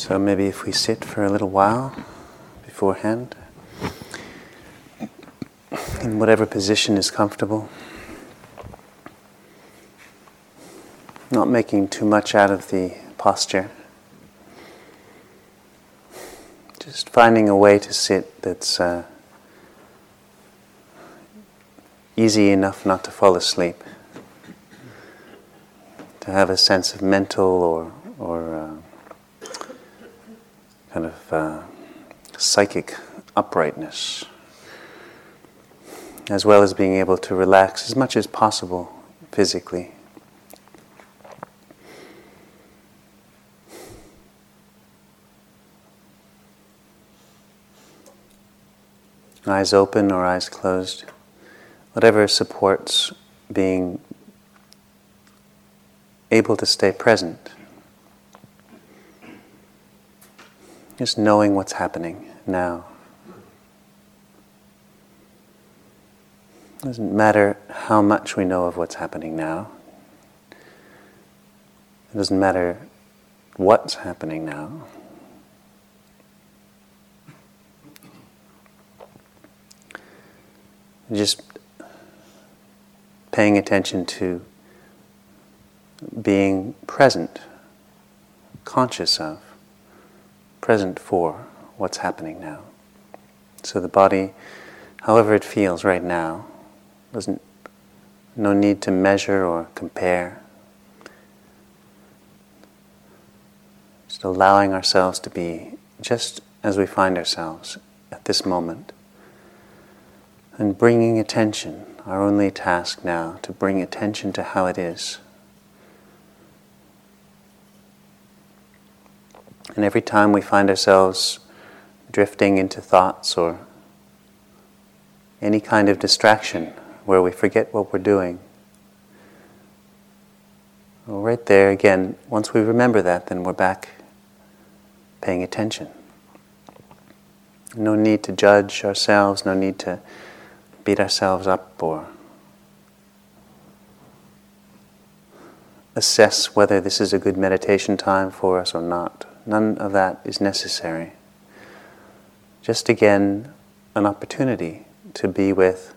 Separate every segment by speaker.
Speaker 1: So maybe if we sit for a little while beforehand, in whatever position is comfortable, not making too much out of the posture, just finding a way to sit that's uh, easy enough not to fall asleep, to have a sense of mental or, or uh, kind of uh, psychic uprightness, as well as being able to relax as much as possible physically. Eyes open or eyes closed whatever supports being able to stay present. Just knowing what's happening now. It doesn't matter how much we know of what's happening now. It doesn't matter what's happening now. Just paying attention to being present, conscious of, present for what's happening now. So the body, however it feels right now, doesn't no need to measure or compare. Just allowing ourselves to be just as we find ourselves at this moment. And bringing attention our only task now to bring attention to how it is. And every time we find ourselves drifting into thoughts or any kind of distraction where we forget what we're doing, well, right there again, once we remember that, then we're back paying attention. No need to judge ourselves, no need to beat ourselves up or assess whether this is a good meditation time for us or not. None of that is necessary. Just again, an opportunity to be with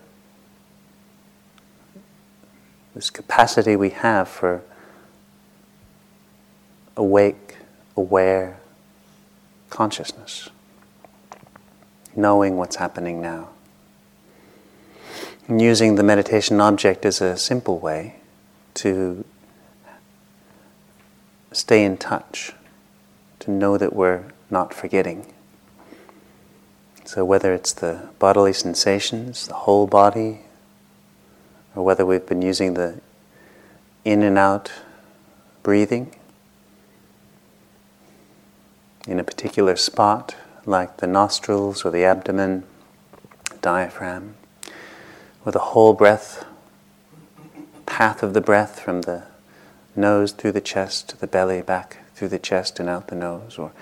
Speaker 1: this capacity we have for awake, aware consciousness, knowing what's happening now. And using the meditation object as a simple way to stay in touch, to know that we're not forgetting. So, whether it's the bodily sensations, the whole body, or whether we've been using the in and out breathing in a particular spot, like the nostrils or the abdomen, diaphragm with a whole breath, path of the breath from the nose through the chest to the belly, back through the chest and out the nose, or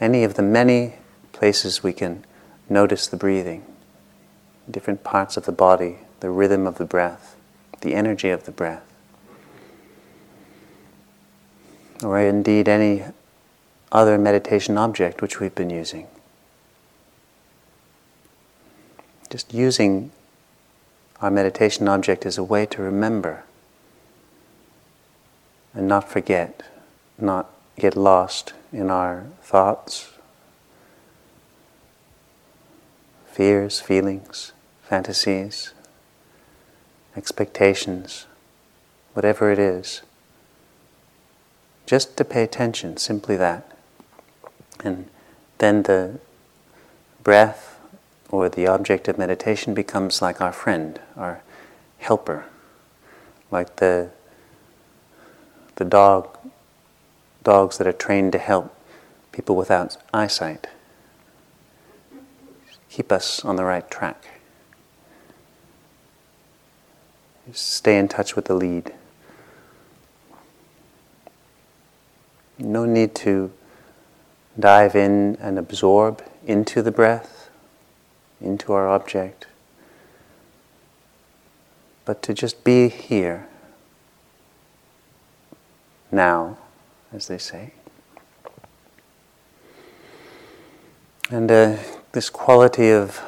Speaker 1: any of the many places we can notice the breathing, different parts of the body, the rhythm of the breath, the energy of the breath. Or indeed any other meditation object which we've been using. Just using our meditation object as a way to remember and not forget, not get lost in our thoughts, fears, feelings, fantasies, expectations, whatever it is. Just to pay attention, simply that. And then the breath or the object of meditation becomes like our friend, our helper, like the the dog dogs that are trained to help people without eyesight. Keep us on the right track. Stay in touch with the lead. No need to dive in and absorb into the breath into our object, but to just be here, now, as they say. And uh, this quality of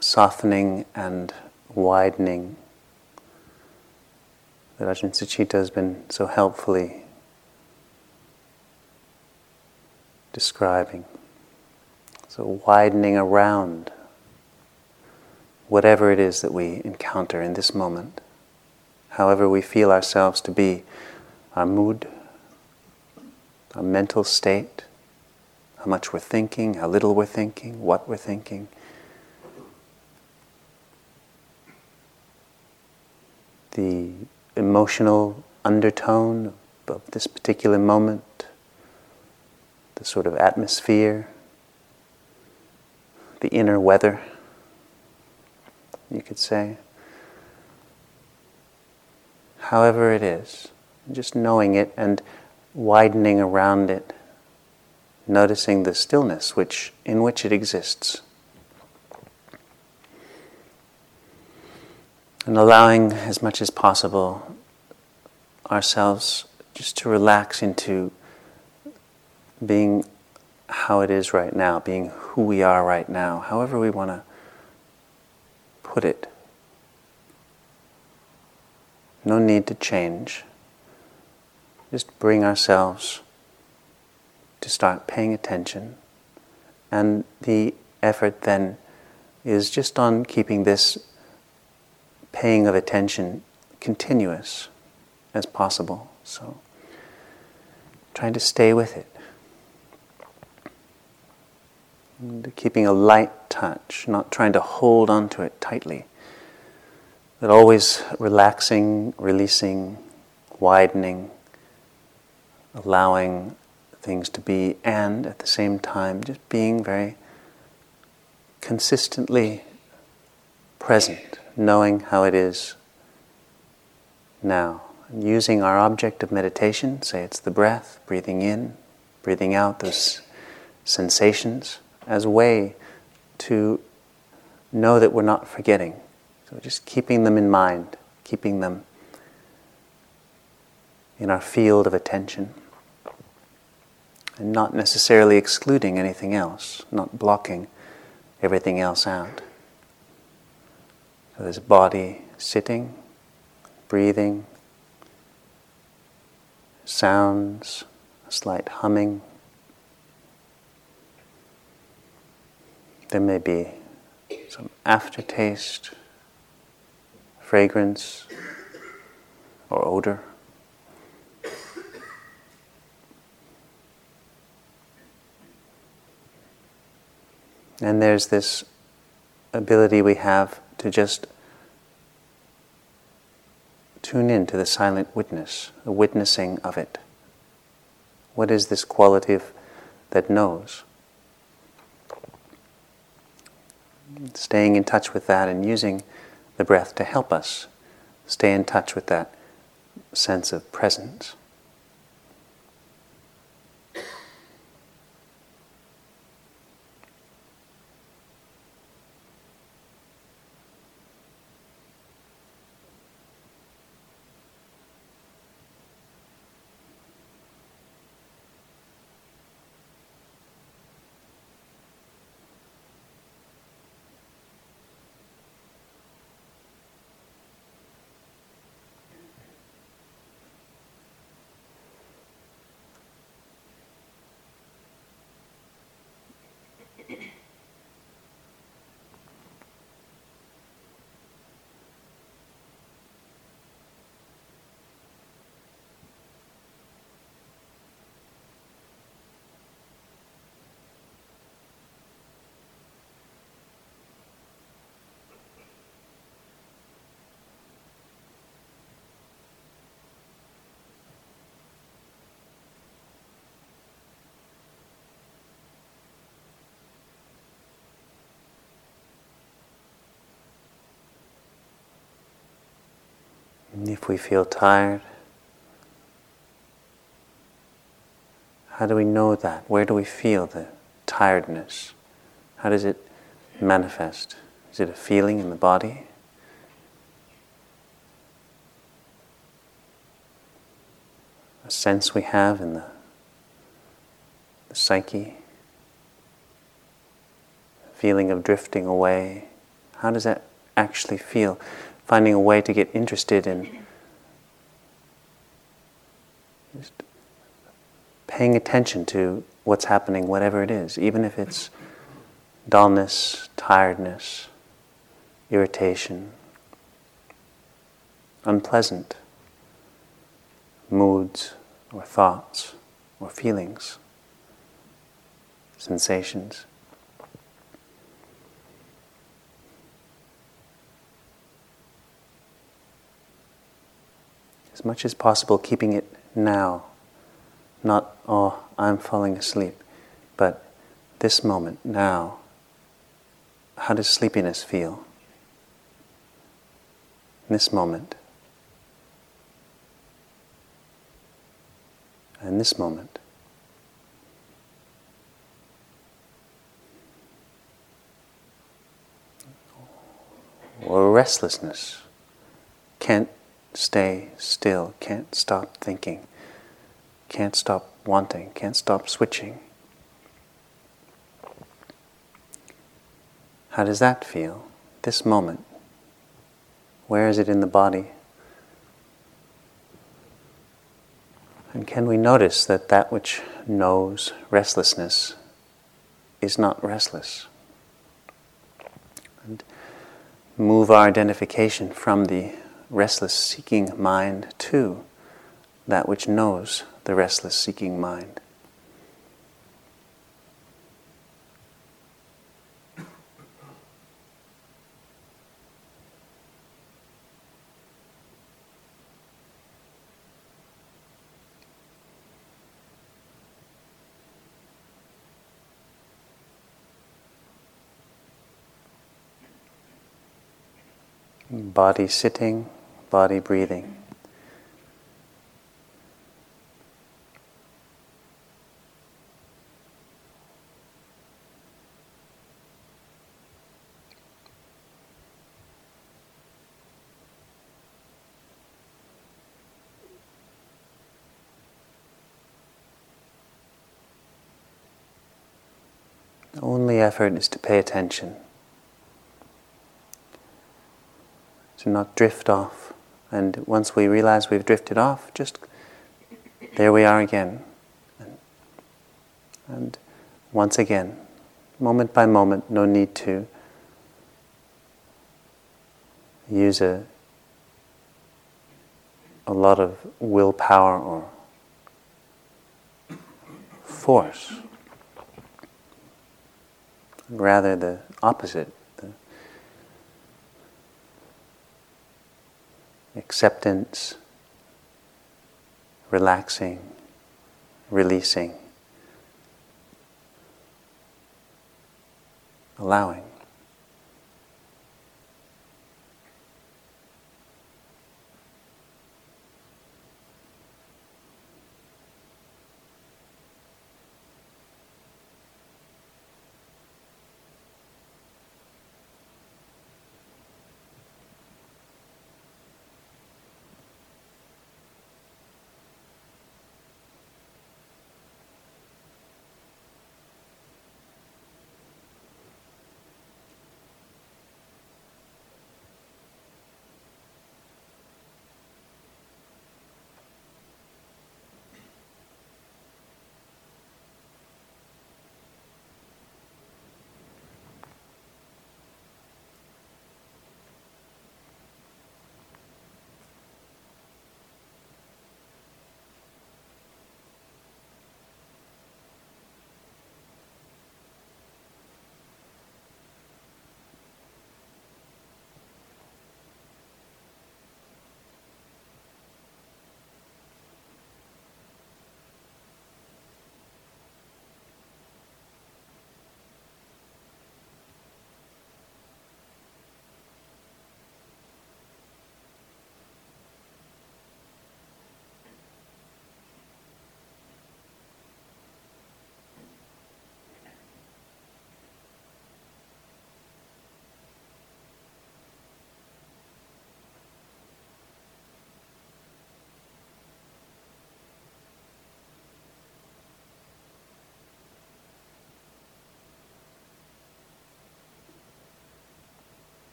Speaker 1: softening and widening that Ajahn Sucitto has been so helpfully describing. So, widening around whatever it is that we encounter in this moment, however we feel ourselves to be, our mood, our mental state, how much we're thinking, how little we're thinking, what we're thinking. The emotional undertone of this particular moment, the sort of atmosphere, the inner weather, you could say. However, it is, just knowing it and widening around it, noticing the stillness which, in which it exists. And allowing as much as possible ourselves just to relax into being how it is right now, being who we are right now, however we want to put it. No need to change. Just bring ourselves to start paying attention. And the effort then is just on keeping this paying of attention continuous as possible. So, trying to stay with it. And keeping a light touch, not trying to hold onto it tightly, but always relaxing, releasing, widening, allowing things to be, and at the same time, just being very consistently present, knowing how it is now. And using our object of meditation, say it's the breath, breathing in, breathing out, those sensations, as a way to know that we're not forgetting. So just keeping them in mind, keeping them in our field of attention and not necessarily excluding anything else, not blocking everything else out. So there's body sitting, breathing, sounds, a slight humming. There may be some aftertaste, fragrance, or odor. And there's this ability we have to just tune in to the silent witness, the witnessing of it. What is this quality of, that knows? Staying in touch with that and using the breath to help us stay in touch with that sense of presence. If we feel tired, how do we know that? Where do we feel the tiredness? How does it manifest? Is it a feeling in the body? A sense we have in the, the psyche? feeling of drifting away. How does that actually feel? Finding a way to get interested in just paying attention to what's happening, whatever it is, even if it's dullness, tiredness, irritation, unpleasant moods or thoughts or feelings, sensations. As much as possible, keeping it now, not, oh, I'm falling asleep, but this moment, now. How does sleepiness feel? In this moment. In this moment. Or restlessness. Can't stay still, can't stop thinking, can't stop wanting, can't stop switching. How does that feel? This moment. Where is it in the body? And can we notice that that which knows restlessness is not restless? And move our identification from the restless seeking mind to that which knows the restless seeking mind. Body sitting, body breathing. The only effort is to pay attention. to not drift off. And once we realize we've drifted off, just there we are again. And, once again, moment by moment, no need to use a, a lot of willpower or force. Rather, the opposite acceptance, relaxing, releasing, allowing.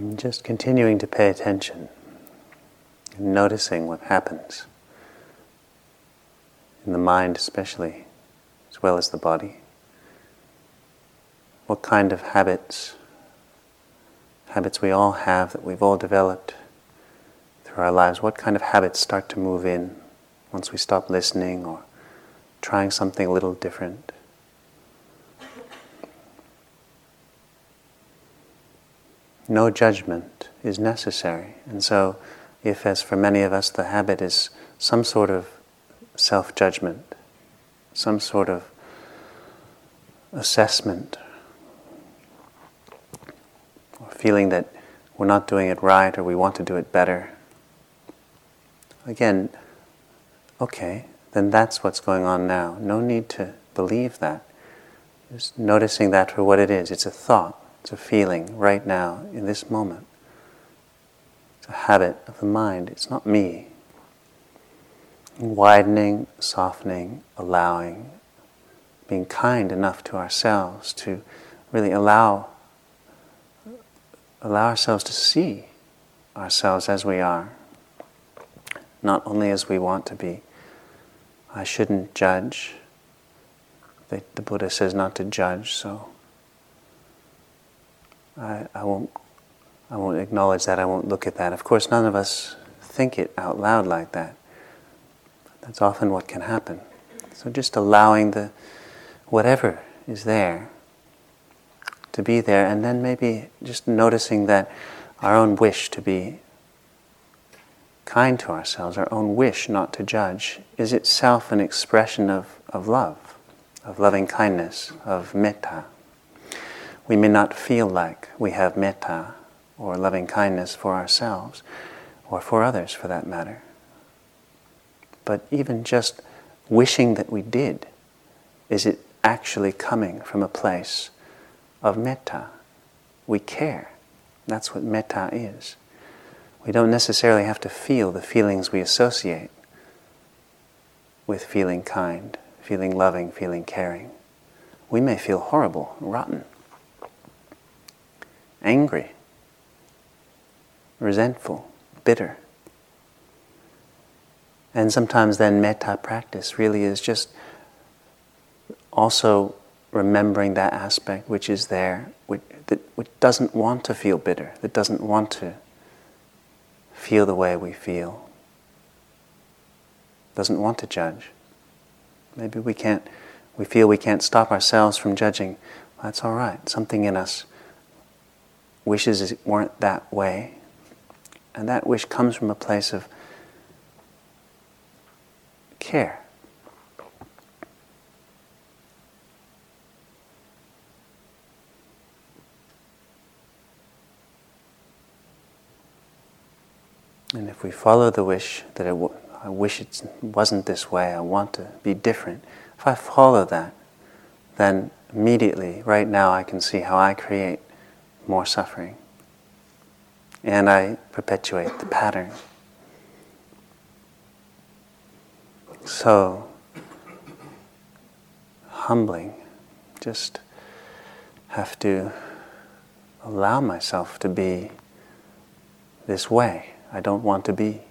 Speaker 1: And just continuing to pay attention and noticing what happens in the mind, especially, as well as the body. What kind of habits, habits we all have that we've all developed through our lives, what kind of habits start to move in once we stop listening or trying something a little different? No judgment is necessary. And so, if, as for many of us, the habit is some sort of self judgment, some sort of assessment, or feeling that we're not doing it right or we want to do it better, again, okay, then that's what's going on now. No need to believe that. Just noticing that for what it is. It's a thought. It's a feeling right now, in this moment. It's a habit of the mind. It's not me. Widening, softening, allowing, being kind enough to ourselves to really allow allow ourselves to see ourselves as we are, not only as we want to be. I shouldn't judge. The, the Buddha says not to judge, so I, I won't I won't acknowledge that, I won't look at that. Of course, none of us think it out loud like that. That's often what can happen. So just allowing the whatever is there to be there, and then maybe just noticing that our own wish to be kind to ourselves, our own wish not to judge, is itself an expression of, of love, of loving kindness, of metta. We may not feel like we have metta or loving kindness for ourselves or for others for that matter. But even just wishing that we did, is it actually coming from a place of metta? We care. That's what metta is. We don't necessarily have to feel the feelings we associate with feeling kind, feeling loving, feeling caring. We may feel horrible, rotten angry, resentful, bitter. And sometimes then metta practice really is just also remembering that aspect which is there, which, that, which doesn't want to feel bitter, that doesn't want to feel the way we feel, doesn't want to judge. Maybe we can't, we feel we can't stop ourselves from judging. That's all right. Something in us wishes weren't that way. And that wish comes from a place of care. And if we follow the wish that I, wish it wasn't this way, I want to be different, if I follow that, then immediately, right now, I can see how I create more suffering. And I perpetuate the pattern. So, humbling, just have to allow myself to be this way. I don't want to be.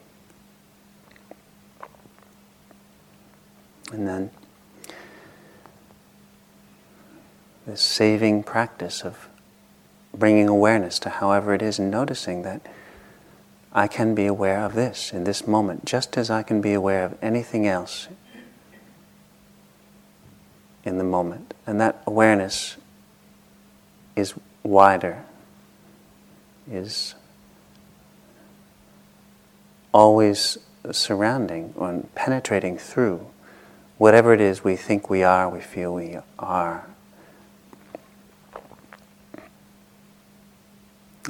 Speaker 1: And then this saving practice of bringing awareness to however it is and noticing that I can be aware of this in this moment, just as I can be aware of anything else in the moment. And that awareness is wider, is always surrounding or penetrating through whatever it is we think we are, we feel we are,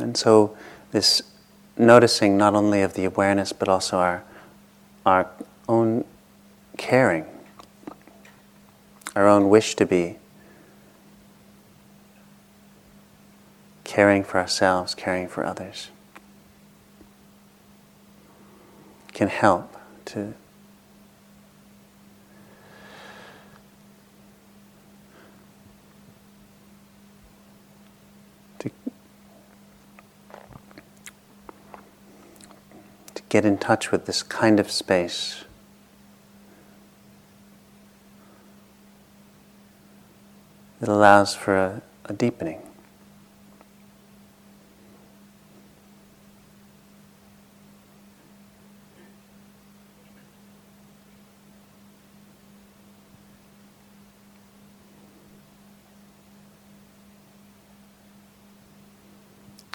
Speaker 1: And so, this noticing not only of the awareness but also our, our own caring, our own wish to be caring for ourselves, caring for others, can help to get in touch with this kind of space. It allows for a, a deepening.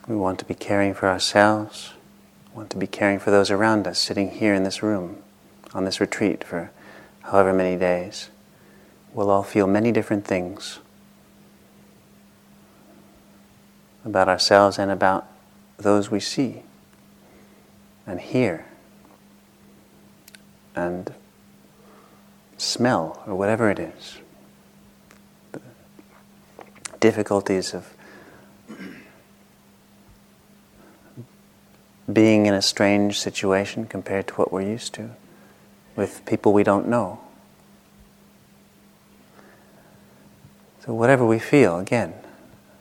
Speaker 1: We want to be caring for ourselves, want to be caring for those around us, sitting here in this room, on this retreat for however many days. We'll all feel many different things about ourselves and about those we see and hear and smell or whatever it is. The difficulties of being in a strange situation compared to what we're used to with people we don't know. So, whatever we feel, again,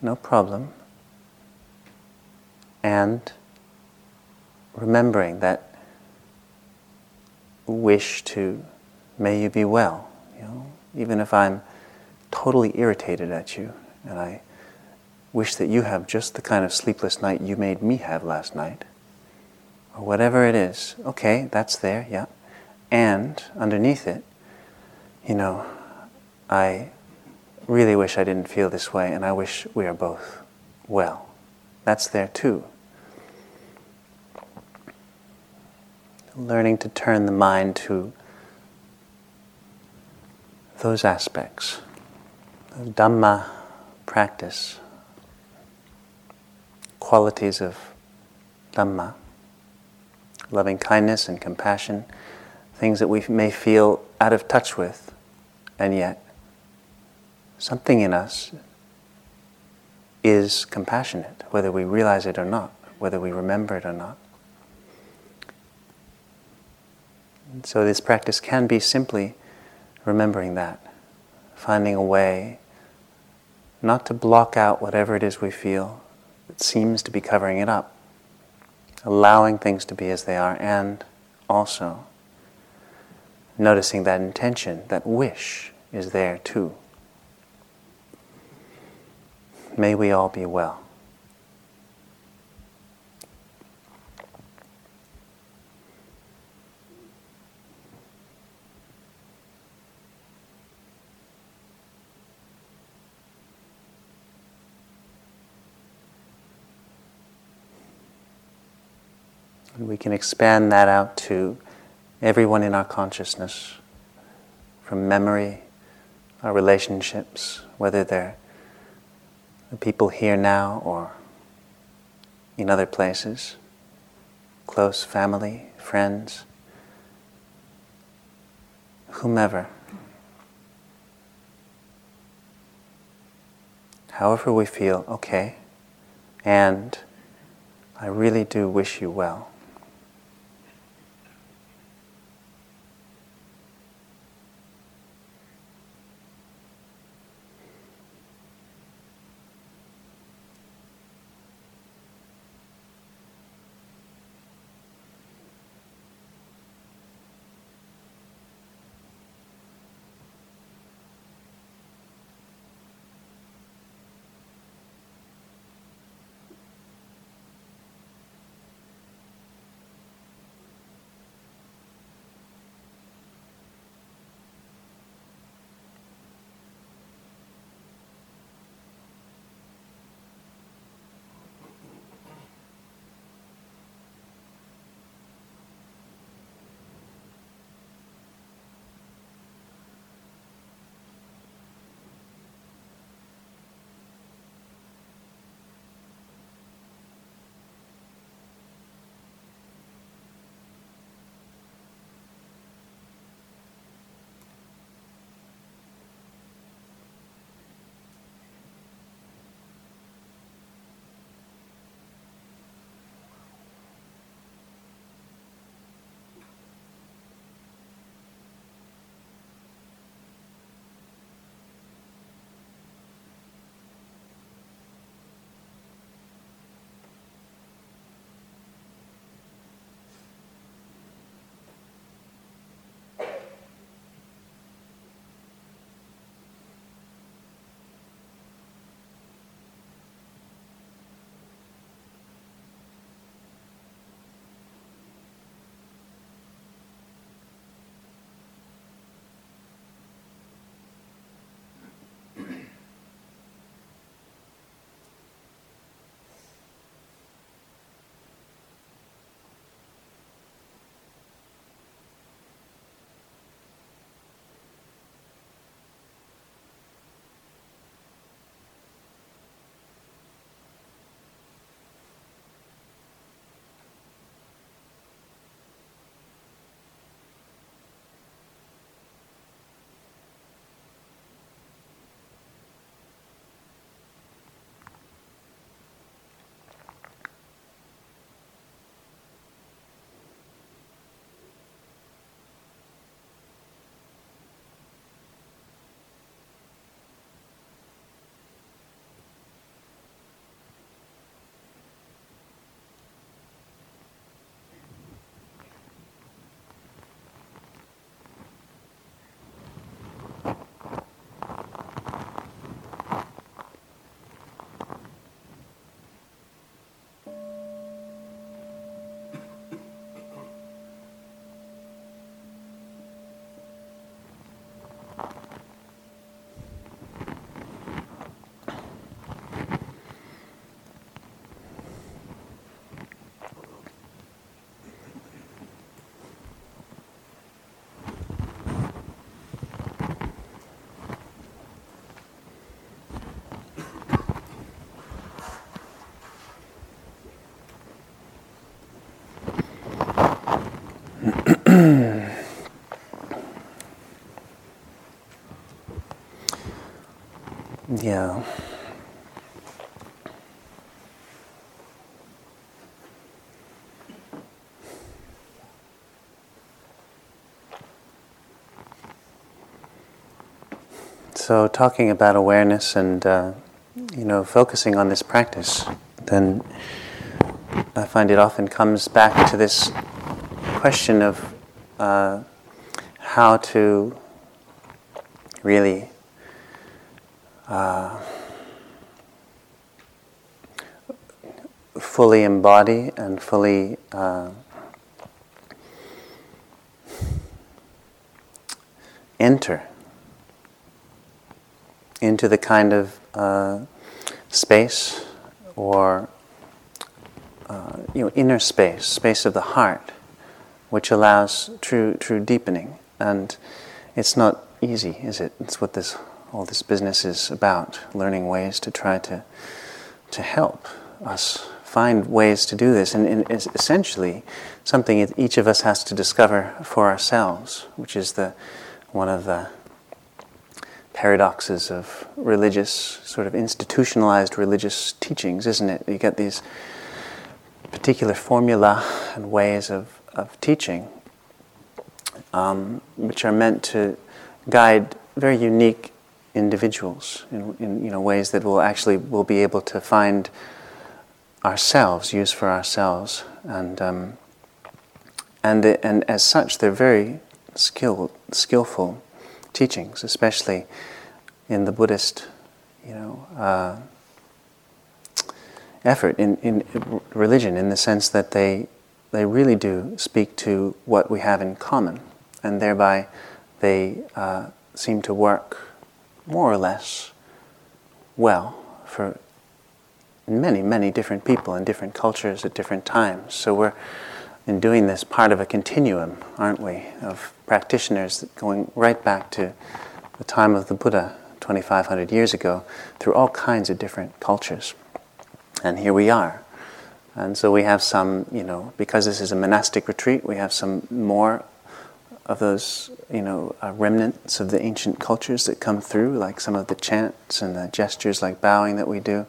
Speaker 1: no problem. And remembering that wish to, may you be well, you know, even if I'm totally irritated at you and I wish that you have just the kind of sleepless night you made me have last night or whatever it is, okay, that's there, yeah. And underneath it, you know, I really wish I didn't feel this way, and I wish we are both well. That's there too. Learning to turn the mind to those aspects, of Dhamma practice, qualities of Dhamma loving kindness and compassion, things that we may feel out of touch with, and yet something in us is compassionate, whether we realize it or not, whether we remember it or not. And so, this practice can be simply remembering that, finding a way not to block out whatever it is we feel that seems to be covering it up, allowing things to be as they are, and also noticing that intention, that wish is there too. May we all be well. And we can expand that out to everyone in our consciousness, from memory, our relationships, whether they're the people here now or in other places, close family, friends, whomever. However, we feel, okay, and I really do wish you well. Yeah. So, talking about awareness and uh, you know focusing on this practice, then I find it often comes back to this question of uh, how to really uh, fully embody and fully uh, enter into the kind of uh, space or uh, you know inner space, space of the heart, which allows true true deepening. And it's not easy, is it? It's what this all this business is about: learning ways to try to to help us find ways to do this, and, and it's essentially something each of us has to discover for ourselves, which is the one of the paradoxes of religious, sort of institutionalized religious teachings, isn't it? You get these particular formula and ways of, of teaching, um, which are meant to guide very unique individuals in, in you know, ways that will actually will be able to find ourselves, use for ourselves, and um, and the, and as such, they're very skilled, skillful teachings, especially in the Buddhist, you know, uh, effort in, in religion, in the sense that they they really do speak to what we have in common, and thereby they uh, seem to work more or less well for many, many different people in different cultures at different times. So we're in doing this part of a continuum, aren't we, of practitioners going right back to the time of the Buddha 2,500 years ago through all kinds of different cultures. And here we are. And so we have some, you know, because this is a monastic retreat, we have some more of those, you know, uh, remnants of the ancient cultures that come through, like some of the chants and the gestures like bowing that we do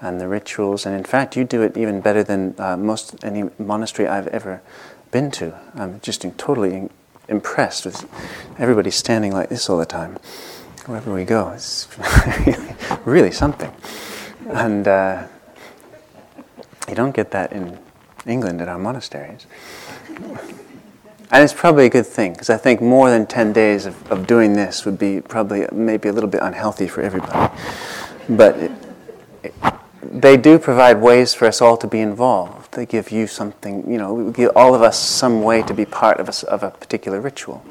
Speaker 1: and the rituals. And in fact, you do it even better than uh, most any monastery I've ever been to. I'm just totally impressed with everybody standing like this all the time. Wherever we go, it's really, something. And uh, you don't get that in England at our monasteries. And it's probably a good thing, because I think more than 10 days of, of doing this would be probably maybe a little bit unhealthy for everybody. But it, it, they do provide ways for us all to be involved. They give you something, you know, give all of us some way to be part of a, of a particular ritual.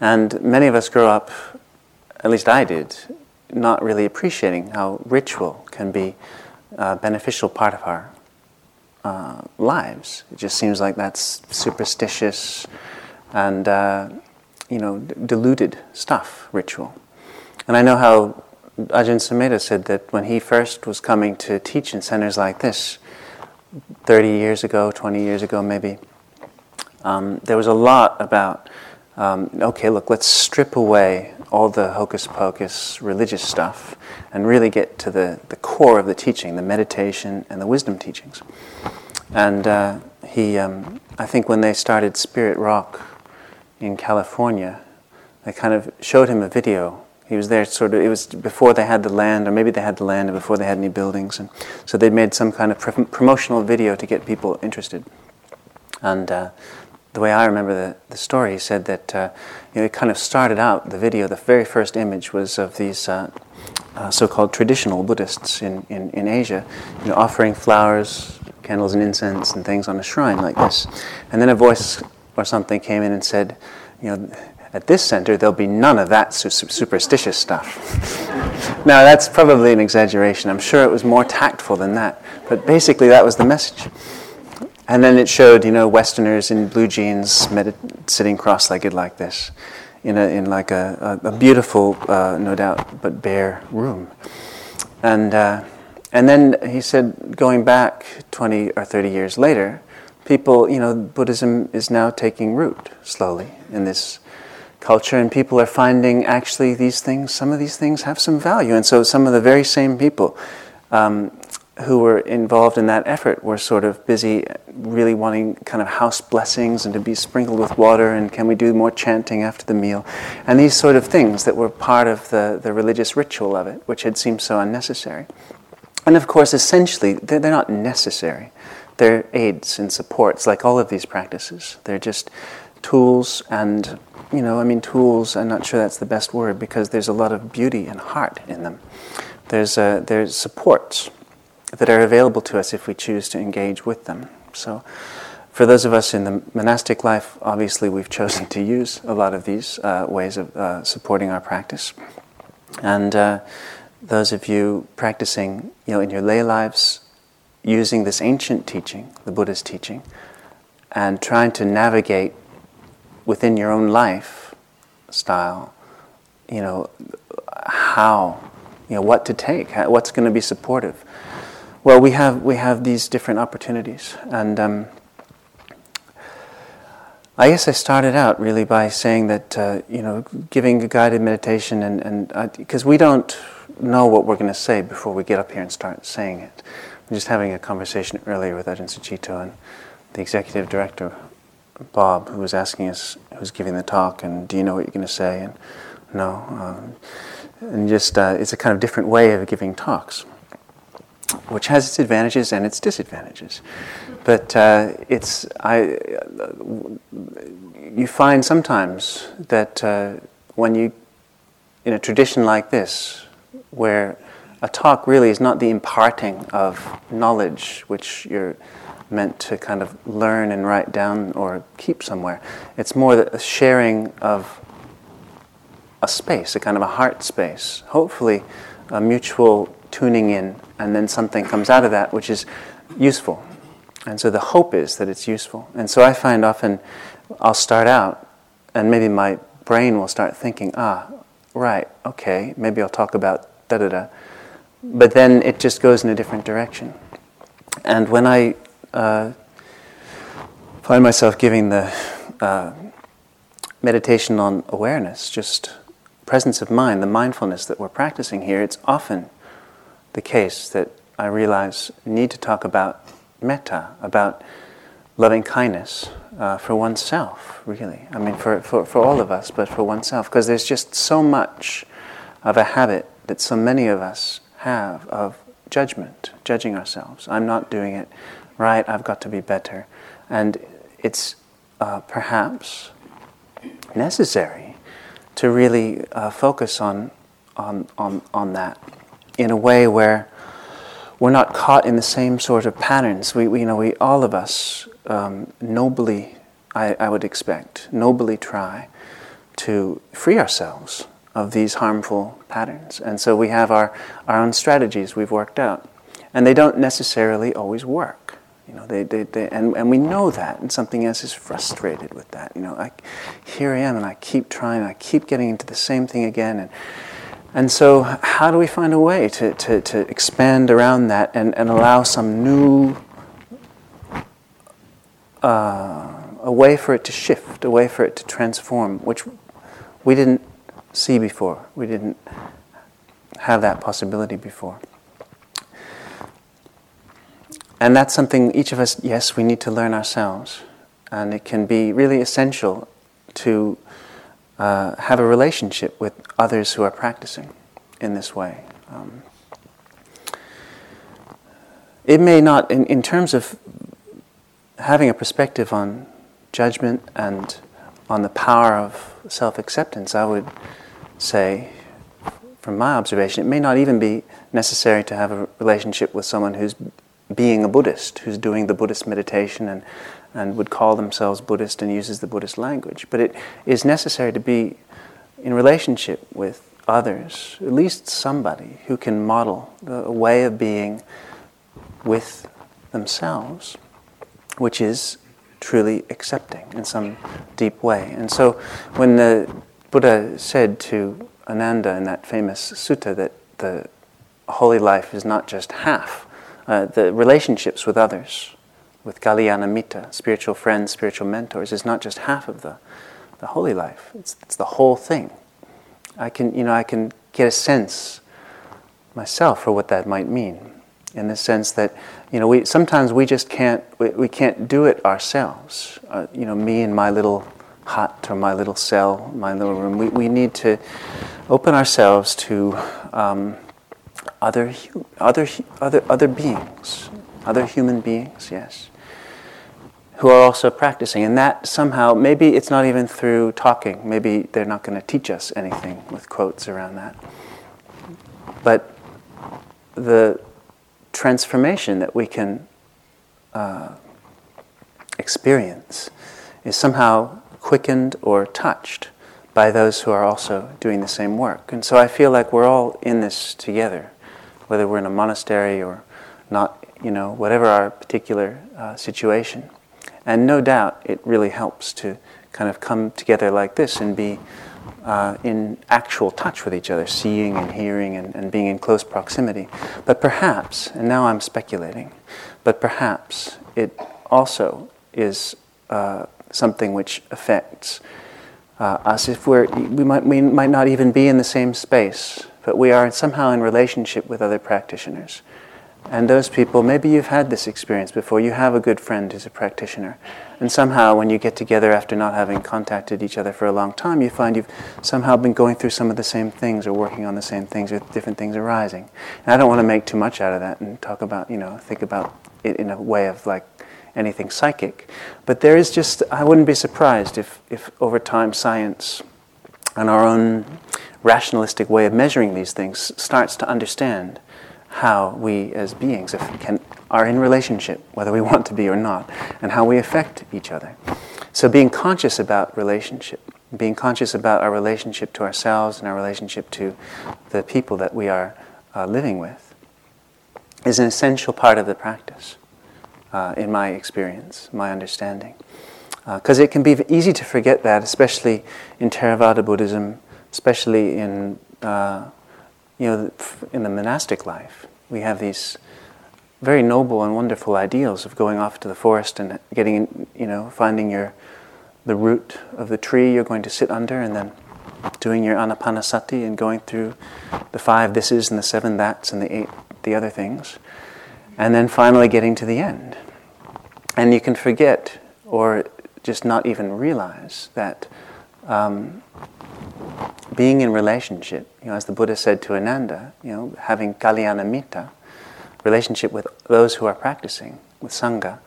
Speaker 1: And many of us grow up, at least I did, not really appreciating how ritual can be a beneficial part of our uh, lives. It just seems like that's superstitious and, uh, you know, d- diluted stuff, ritual. And I know how Ajahn Sumedho said that when he first was coming to teach in centers like this, 30 years ago, 20 years ago maybe, um, there was a lot about, um, okay, look, let's strip away all the hocus pocus religious stuff and really get to the, the core of the teaching, the meditation and the wisdom teachings. And uh, he, um, I think when they started Spirit Rock in California, they kind of showed him a video he was there sort of, it was before they had the land, or maybe they had the land before they had any buildings. And so they'd made some kind of pr- promotional video to get people interested. And uh, the way I remember the, the story, he said that uh, you know, it kind of started out, the video, the very first image was of these uh, uh so-called traditional Buddhists in, in, in Asia, you know, offering flowers, candles and incense and things on a shrine like this. And then a voice or something came in and said, you know, at this center, there'll be none of that su- superstitious stuff. now, that's probably an exaggeration. I'm sure it was more tactful than that. But basically, that was the message. And then it showed, you know, Westerners in blue jeans sitting cross-legged like this, in a in like a, a, a beautiful, uh, no doubt, but bare room. And uh, and then he said, going back 20 or 30 years later, people, you know, Buddhism is now taking root slowly in this culture, and people are finding actually these things, some of these things have some value. And so some of the very same people um, who were involved in that effort were sort of busy, really wanting kind of house blessings and to be sprinkled with water, and can we do more chanting after the meal? And these sort of things that were part of the, the religious ritual of it, which had seemed so unnecessary. And of course, essentially, they're, they're not necessary. They're aids and supports, like all of these practices. They're just tools and, you know, I mean, tools, I'm not sure that's the best word because there's a lot of beauty and heart in them. There's, uh, there's supports that are available to us if we choose to engage with them. So, for those of us in the monastic life, obviously we've chosen to use a lot of these uh, ways of uh, supporting our practice. And uh, those of you practicing, you know, in your lay lives, using this ancient teaching, the Buddha's teaching, and trying to navigate within your own life style, you know, how, you know, what to take, what's going to be supportive. Well, we have we have these different opportunities, and um, I guess I started out really by saying that uh, you know giving a guided meditation, and because uh, we don't know what we're going to say before we get up here and start saying it. I'm just having a conversation earlier with Ajahn Sucitto and the executive director Bob, who was asking us, who's giving the talk, and do you know what you're going to say? And no, um, and just uh, it's a kind of different way of giving talks which has its advantages and its disadvantages. But uh, it's I. you find sometimes that uh, when you, in a tradition like this, where a talk really is not the imparting of knowledge, which you're meant to kind of learn and write down or keep somewhere. It's more the sharing of a space, a kind of a heart space. Hopefully, a mutual tuning in, and then something comes out of that which is useful. And so the hope is that it's useful. And so I find often I'll start out, and maybe my brain will start thinking, ah, right, okay, maybe I'll talk about da da da. But then it just goes in a different direction. And when I uh, find myself giving the uh, meditation on awareness, just presence of mind, the mindfulness that we're practicing here, it's often the case that I realize need to talk about metta, about loving kindness uh, for oneself, really. I mean, for, for, for all of us, but for oneself, because there's just so much of a habit that so many of us have of judgment, judging ourselves. I'm not doing it right, I've got to be better. And it's uh, perhaps necessary to really uh, focus on, on, on, on that in a way where we're not caught in the same sort of patterns. We, we you know, we all of us um, nobly, I, I would expect, nobly try to free ourselves of these harmful patterns. And so we have our, our own strategies we've worked out. And they don't necessarily always work. You know, they, they, they, and, and we know that, and something else is frustrated with that. You know, I, here I am, and I keep trying, I keep getting into the same thing again, and and so, how do we find a way to, to, to expand around that and, and allow some new, uh, a way for it to shift, a way for it to transform, which we didn't see before. We didn't have that possibility before. And that's something each of us, yes, we need to learn ourselves. And it can be really essential to uh, have a relationship with others who are practicing in this way. Um, it may not, in, in terms of having a perspective on judgment and on the power of self acceptance, I would say, from my observation, it may not even be necessary to have a relationship with someone who's being a Buddhist, who's doing the Buddhist meditation and and would call themselves Buddhist and uses the Buddhist language. But it is necessary to be in relationship with others, at least somebody who can model a way of being with themselves, which is truly accepting in some deep way. And so when the Buddha said to Ananda in that famous sutta that the holy life is not just half, uh, the relationships with others with Kalyanamitta, spiritual friends, spiritual mentors, is not just half of the, the holy life. It's, it's the whole thing. I can, you know, I can get a sense myself for what that might mean. In the sense that, you know, we sometimes we just can't we, we can't do it ourselves. Uh, you know, me and my little hut or my little cell, my little room. We, we need to open ourselves to um, other, other, other, other beings, other human beings, yes, who are also practicing. And that somehow, maybe it's not even through talking, maybe they're not going to teach us anything with quotes around that. But the transformation that we can uh, experience is somehow quickened or touched by those who are also doing the same work. And so I feel like we're all in this together, whether we're in a monastery or not, you know, whatever our particular uh, situation. And no doubt it really helps to kind of come together like this and be uh, in actual touch with each other, seeing and hearing and, and being in close proximity. But perhaps, and now I'm speculating, but perhaps it also is uh, something which affects uh, us if we're, we might, we might not even be in the same space, but we are somehow in relationship with other practitioners. And those people, maybe you've had this experience before. You have a good friend who's a practitioner. And somehow, when you get together after not having contacted each other for a long time, you find you've somehow been going through some of the same things or working on the same things with different things arising. And I don't want to make too much out of that and talk about, you know, think about it in a way of like anything psychic. But there is just, I wouldn't be surprised if, if over time science and our own rationalistic way of measuring these things starts to understand how we as beings can, are in relationship, whether we want to be or not, and how we affect each other. So being conscious about relationship, being conscious about our relationship to ourselves and our relationship to the people that we are uh, living with, is an essential part of the practice uh, in my experience, my understanding. Because uh, it can be easy to forget that, especially in Theravada Buddhism, especially in uh, you know in the monastic life. We have these very noble and wonderful ideals of going off to the forest and getting you know finding your the root of the tree you're going to sit under, and then doing your anapanasati and going through the five thises and the seven that's and the eight the other things and then finally getting to the end. And you can forget or just not even realize that um, being in relationship, you know, as the Buddha said to Ananda, you know, having kalyanamitta, relationship with those who are practicing, with Sangha,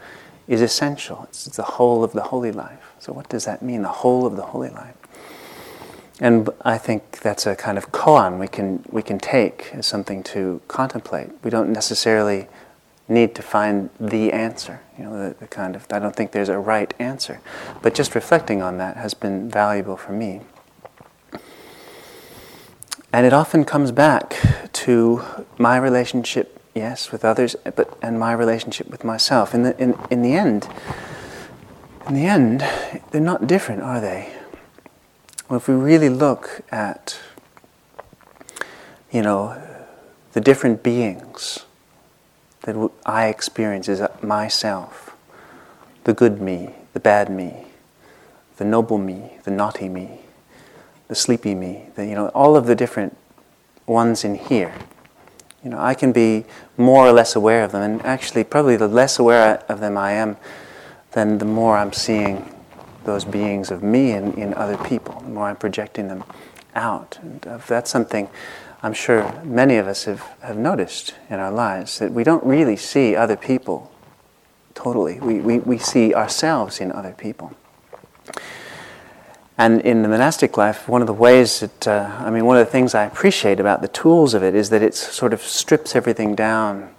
Speaker 1: is essential. It's, it's the whole of the holy life. So, what does that mean, the whole of the holy life? And I think that's a kind of koan we can, we can take as something to contemplate. We don't necessarily need to find the answer. You know, the, the, kind of I don't think there's a right answer, but just reflecting on that has been valuable for me. And it often comes back to my relationship, yes, with others, but and my relationship with myself. In the in, in the end, in the end, they're not different, are they? Well, if we really look at, you know, the different beings that I experience is myself, the good me, the bad me, the noble me, the naughty me, the sleepy me, the, you know, all of the different ones in here. You know, I can be more or less aware of them, and actually, probably the less aware of them I am, then the more I'm seeing those beings of me in, in other people, the more I'm projecting them out. And if that's something I'm sure many of us have, have noticed in our lives that we don't really see other people totally. We, we, we see ourselves in other people. And in the monastic life, one of the ways that, uh, I mean, one of the things I appreciate about the tools of it is that it sort of strips everything down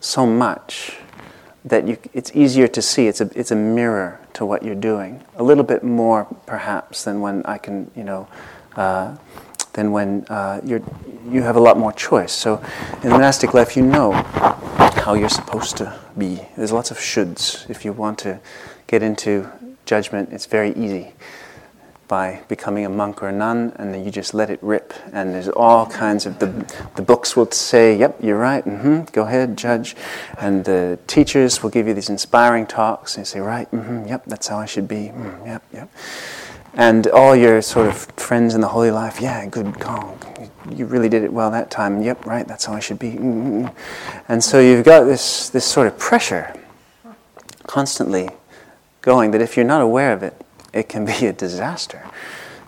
Speaker 1: so much that you, it's easier to see. It's a, it's a mirror to what you're doing. A little bit more, perhaps, than when I can, you know, uh, than when uh, you're, you have a lot more choice. So in the monastic life, you know how you're supposed to be. There's lots of shoulds. If you want to get into judgment, it's very easy. By becoming a monk or a nun, and then you just let it rip. And there's all kinds of the the books will say, "Yep, you're right. Mm-hmm, go ahead, judge." And the teachers will give you these inspiring talks, and say, "Right, mm-hmm, yep, that's how I should be. Mm, yep, yep." And all your sort of friends in the holy life, yeah, good call. You really did it well that time. Yep, right, that's how I should be. Mm-hmm. And so you've got this this sort of pressure constantly going that if you're not aware of it, it can be a disaster.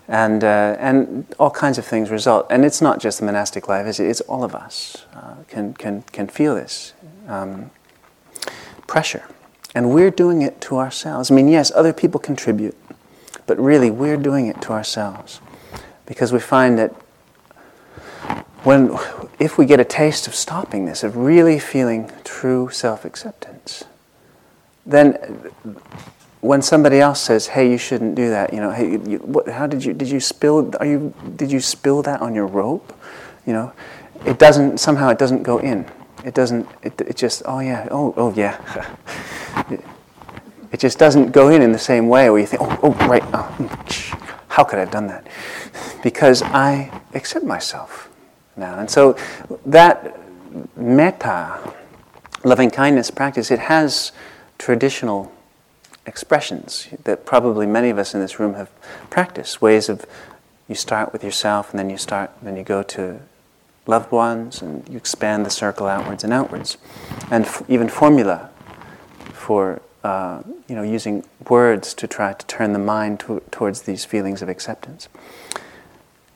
Speaker 1: And, uh, and all kinds of things result. And it's not just the monastic life, it's, it's all of us uh, can, can, can feel this um, pressure. And we're doing it to ourselves. I mean, yes, other people contribute, but really we're doing it to ourselves. Because we find that when, if we get a taste of stopping this, of really feeling true self acceptance, then when somebody else says, "Hey, you shouldn't do that," you know, "Hey, you, what, how did you did you spill? Are you did you spill that on your rope?" You know, it doesn't somehow it doesn't go in. It doesn't. It, it just oh yeah oh oh yeah. it, it, just doesn't go in in the same way where you think oh oh right oh, hmm, how could I have done that? Because I accept myself now, and so that metta, loving kindness practice, it has traditional expressions that probably many of us in this room have practiced. Ways of you start with yourself and then you start then you go to loved ones and you expand the circle outwards and outwards. And f- even formula for uh, you know using words to try to turn the mind to- towards these feelings of acceptance.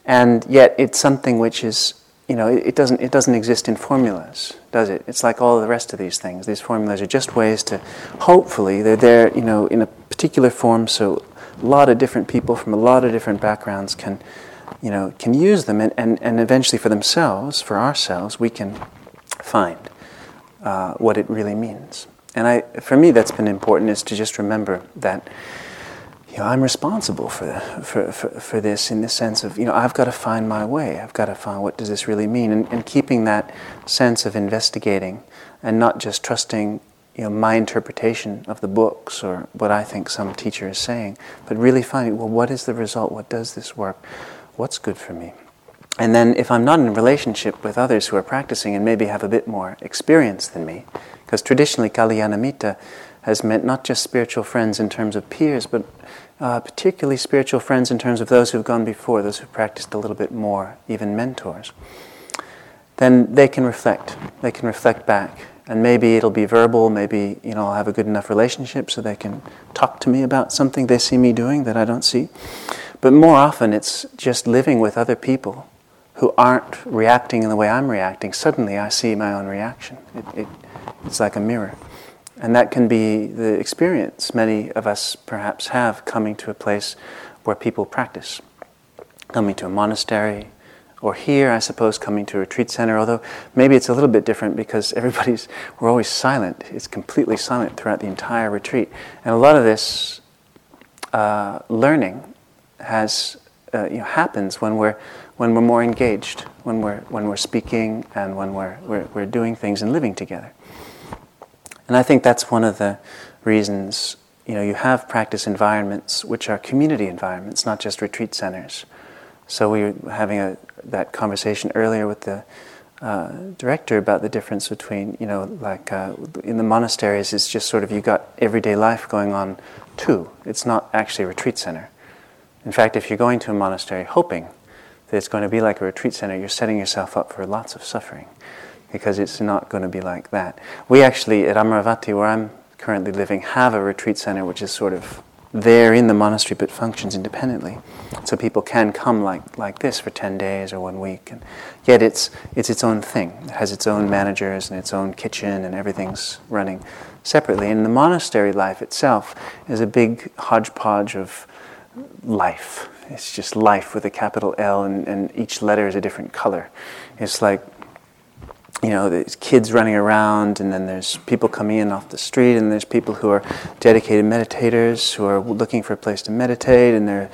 Speaker 1: And yet it's something which is you know, it, it, doesn't, it doesn't exist in formulas, does it? It's like all the rest of these things. These formulas are just ways to, hopefully, they're there, you know, in a particular form so a lot of different people from a lot of different backgrounds can, you know, can use them and, and, and eventually for themselves, for ourselves, we can find uh, what it really means. And I, for me, that's been important is to just remember that you know, I'm responsible for, for, for, for, this in the sense of, you know, I've got to find my way. I've got to find what does this really mean? And, and keeping that sense of investigating and not just trusting, you know, my interpretation of the books or what I think some teacher is saying, but really finding, well, what is the result? What does this work? What's good for me? And then if I'm not in relationship with others who are practicing and maybe have a bit more experience than me, because traditionally Kalyanamitta has meant not just spiritual friends in terms of peers, but uh, particularly spiritual friends in terms of those who've gone before, those who've practiced a little bit more, even mentors, then they can reflect. They can reflect back. And maybe it'll be verbal, maybe you know, I'll have a good enough relationship so they can talk to me about something they see me doing that I don't see. But more often it's just living with other people who aren't reacting in the way I'm reacting. Suddenly I see my own reaction. It, it, it's like a mirror. And that can be the experience many of us perhaps have coming to a place where people practice, coming to a monastery, or here, I suppose, coming to a retreat center, although maybe it's a little bit different because everybody's, we're always silent. It's completely silent throughout the entire retreat. And a lot of this uh, learning has, uh, you know, happens when we're, when we're more engaged, when we're, when we're speaking and when we're, we're, we're doing things and living together. And I think that's one of the reasons, you know, you have practice environments which are community environments, not just retreat centers. So we were having a, that conversation earlier with the uh, director about the difference between, you know, like uh, in the monasteries, it's just sort of you got everyday life going on too. It's not actually a retreat center. In fact, if you're going to a monastery hoping that it's going to be like a retreat center, you're setting yourself up for lots of suffering because it's not going to be like that. We actually, at Amaravati, where I'm currently living, have a retreat center which is sort of there in the monastery but functions independently. So people can come like, like this for 10 days or one week. And yet it's, it's its own thing. It has its own managers and its own kitchen and everything's running separately. And the monastery life itself is a big hodgepodge of life. It's just life with a capital L and, and each letter is a different color. It's like you know, there's kids running around, and then there's people coming in off the street, and there's people who are dedicated meditators who are looking for a place to meditate, and there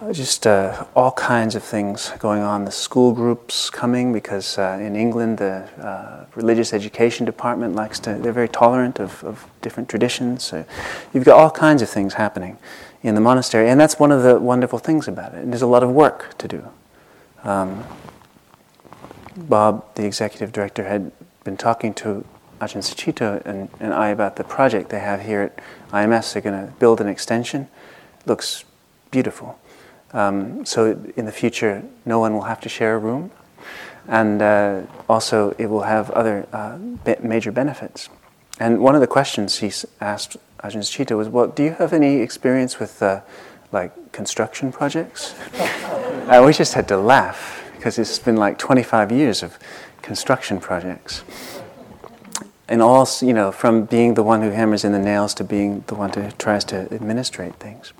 Speaker 1: are just uh, all kinds of things going on. The school groups coming because uh, in England the uh, religious education department likes to, they're very tolerant of, of different traditions. So you've got all kinds of things happening in the monastery. And that's one of the wonderful things about it. And there's a lot of work to do. Um, Bob, the executive director, had been talking to Ajahn Sucitto and, and I about the project they have here at IMS. They're going to build an extension. Looks beautiful. Um, so in the future, no one will have to share a room. And uh, also, it will have other uh, major benefits. And one of the questions he asked Ajahn Sucitto was, well, do you have any experience with uh, like construction projects? we just had to laugh because it's been like 25 years of construction projects. And all, you know, from being the one who hammers in the nails to being the one who tries to administrate things.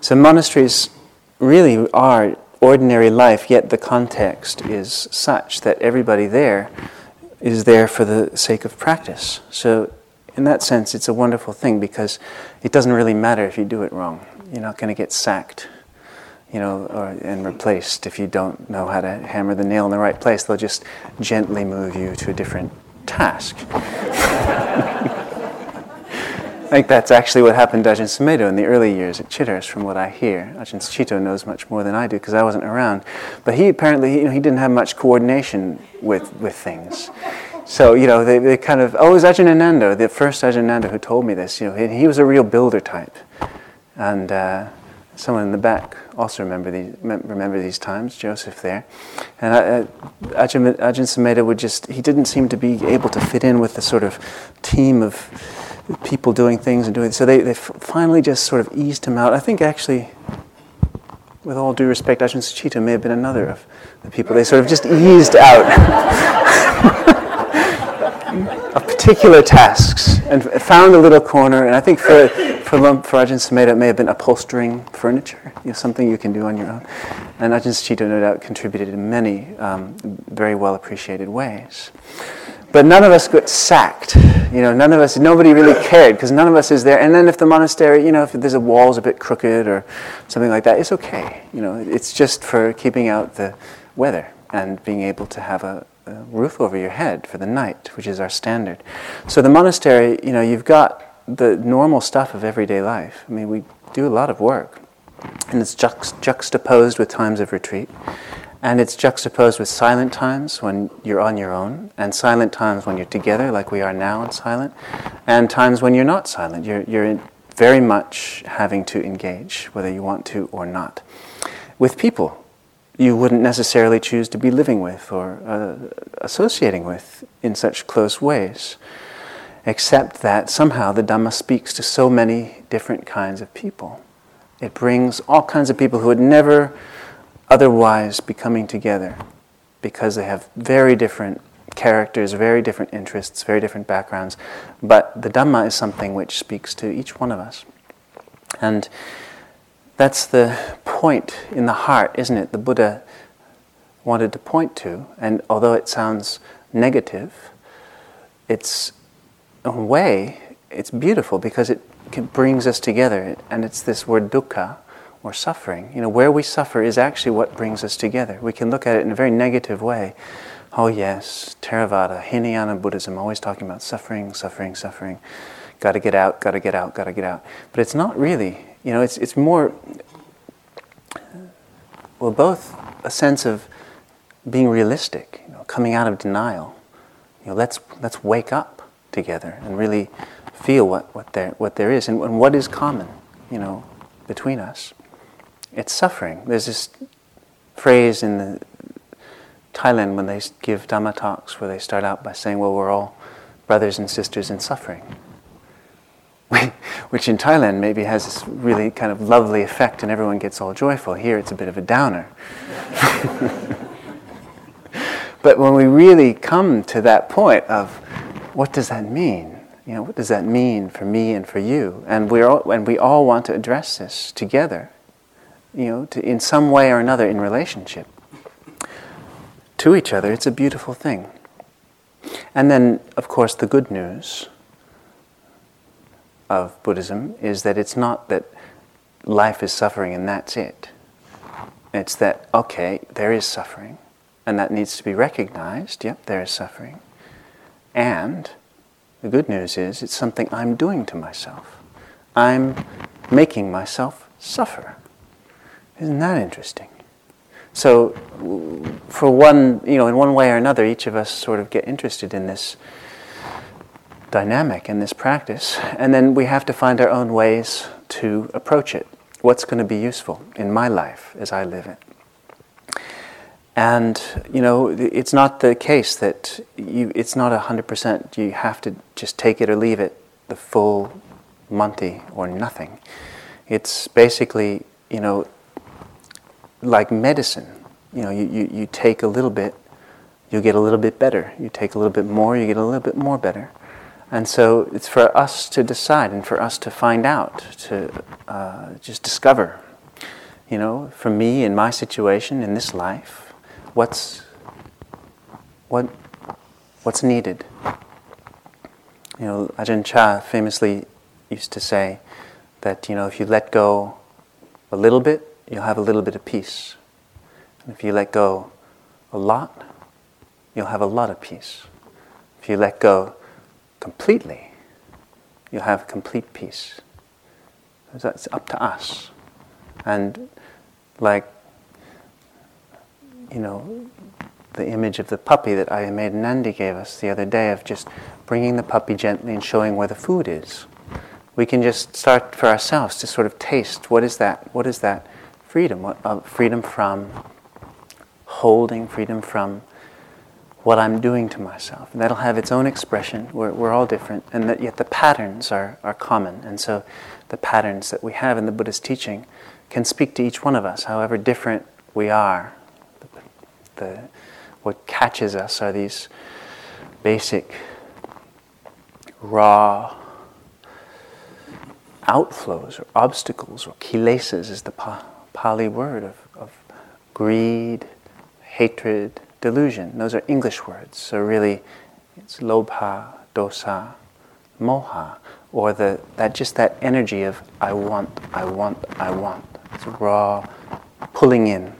Speaker 1: So monasteries really are ordinary life, yet the context is such that everybody there is there for the sake of practice. So, in that sense, it's a wonderful thing because it doesn't really matter if you do it wrong. You're not going to get sacked, you know, or, and replaced if you don't know how to hammer the nail in the right place. They'll just gently move you to a different task. I think that's actually what happened to Ajahn Sumedho in the early years at Chithurst, from what I hear. Ajahn Sucitto knows much more than I do because I wasn't around. But he apparently, you know, he didn't have much coordination with, with things. So, you know, they, they kind of, oh, it was Ajahn Ananda, the first Ajahn Ananda who told me this. You know, he, he was a real builder type. And uh, someone in the back also remember these, remember these times, Joseph there. And uh, Ajahn, Ajahn Sumedho would just, he didn't seem to be able to fit in with the sort of team of people doing things and doing. So they, they finally just sort of eased him out. I think actually, with all due respect, Ajahn Sucitto may have been another of the people. They sort of just eased out particular tasks and found a little corner. And I think for for, for Ajahn Sumedho, it may have been upholstering furniture, you know, something you can do on your own. And Ajahn Sucitto, no doubt, contributed in many um, very well appreciated ways. But none of us got sacked. You know, none of us, nobody really cared because none of us is there. And then if the monastery, you know, if there's a wall's a bit crooked or something like that, it's okay. You know, it's just for keeping out the weather and being able to have a, a roof over your head for the night, which is our standard. So the monastery, you know, you've got the normal stuff of everyday life. I mean, we do a lot of work, and it's juxt- juxtaposed with times of retreat. And it's juxtaposed with silent times when you're on your own, and silent times when you're together, like we are now in silent, and times when you're not silent. You're, you're very much having to engage, whether you want to or not. With people you wouldn't necessarily choose to be living with or uh, associating with in such close ways, except that somehow the Dhamma speaks to so many different kinds of people. It brings all kinds of people who would never otherwise be coming together because they have very different characters, very different interests, very different backgrounds. But the Dhamma is something which speaks to each one of us. And that's the point in the heart, isn't it? The Buddha wanted to point to. And although it sounds negative, it's a way, it's beautiful because it brings us together. And it's this word dukkha, or suffering. You know, where we suffer is actually what brings us together. We can look at it in a very negative way. Oh, yes, Theravada, Hinayana Buddhism, always talking about suffering, suffering, suffering. Got to get out, got to get out, got to get out. But it's not really. You know, it's, it's more, well, both a sense of being realistic, you know, coming out of denial. You know, let's, let's wake up together and really feel what, what, there, what there is and, and what is common, you know, between us it's suffering. There's this phrase in the Thailand when they give Dhamma talks where they start out by saying, well, we're all brothers and sisters in suffering. Which in Thailand maybe has this really kind of lovely effect and everyone gets all joyful. Here it's a bit of a downer. but when we really come to that point of what does that mean? You know, what does that mean for me and for you? And, we're all, and we all want to address this together you know, to, in some way or another in relationship to each other, it's a beautiful thing. And then, of course, the good news of Buddhism is that it's not that life is suffering and that's it. It's that, okay, there is suffering, and that needs to be recognized. Yep, there is suffering. And the good news is it's something I'm doing to myself. I'm making myself suffer. Isn't that interesting? So, for one, you know, in one way or another, each of us sort of get interested in this dynamic in this practice, and then we have to find our own ways to approach it. What's going to be useful in my life as I live it? And you know, it's not the case that you. It's not hundred percent. You have to just take it or leave it, the full Monty or nothing. It's basically, you know, like medicine. You know, you, you, you take a little bit, you get a little bit better. You take a little bit more, you get a little bit more better. And so it's for us to decide and for us to find out, to uh, just discover. You know, for me, in my situation, in this life, what's, what, what's needed? You know, Ajahn Chah famously used to say that, you know, if you let go a little bit, you'll have a little bit of peace. And if you let go a lot, you'll have a lot of peace. If you let go completely, you'll have complete peace. That's up to us. And like, you know, the image of the puppy that Ayya Nandi gave us the other day of just bringing the puppy gently and showing where the food is. We can just start for ourselves to sort of taste what is that? What is that freedom? What, uh, freedom from holding, freedom from what I'm doing to myself. And that'll have its own expression. We're, we're all different, and that yet the patterns are, are common. And so the patterns that we have in the Buddha's teaching can speak to each one of us, however different we are. The, the, what catches us are these basic, raw outflows or obstacles or kilesas is the pa- Pali word of, of greed, hatred, delusion. Those are English words. So really, it's lobha, dosa, moha, or the that just that energy of I want, I want, I want. It's raw pulling in,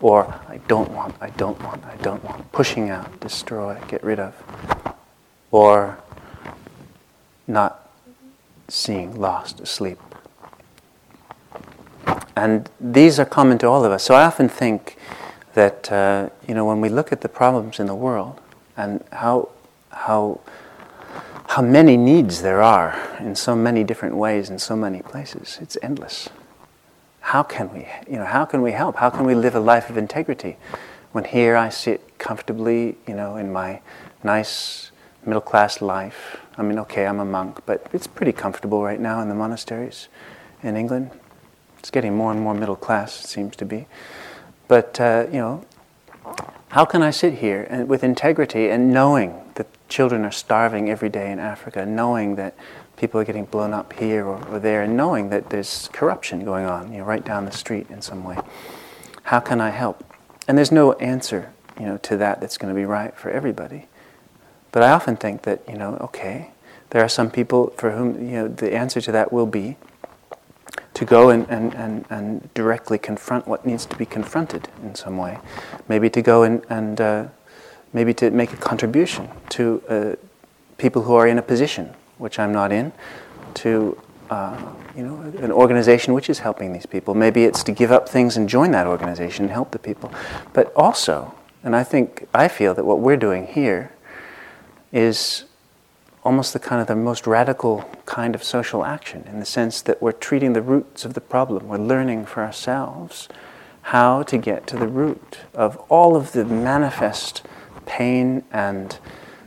Speaker 1: or I don't want, I don't want, I don't want, pushing out, destroy, get rid of, or not seeing, lost, asleep. And these are common to all of us. So I often think that uh, you know when we look at the problems in the world and how how how many needs there are in so many different ways in so many places, it's endless. How can we you know how can we help? How can we live a life of integrity when here I sit comfortably you know in my nice middle class life? I mean, okay, I'm a monk, but it's pretty comfortable right now in the monasteries in England. It's getting more and more middle class, it seems to be. But, uh, you know, how can I sit here and, with integrity and knowing that children are starving every day in Africa, knowing that people are getting blown up here or, or there, and knowing that there's corruption going on, you know, right down the street in some way? How can I help? And there's no answer, you know, to that that's going to be right for everybody. But I often think that, you know, okay, there are some people for whom, you know, the answer to that will be to go and, and, and, and directly confront what needs to be confronted in some way. Maybe to go and, and uh, maybe to make a contribution to uh, people who are in a position which I'm not in, to uh, you know, an organization which is helping these people. Maybe it's to give up things and join that organization and help the people. But also, and I think, I feel that what we're doing here is almost the kind of the most radical kind of social action in the sense that we're treating the roots of the problem. We're learning for ourselves how to get to the root of all of the manifest pain and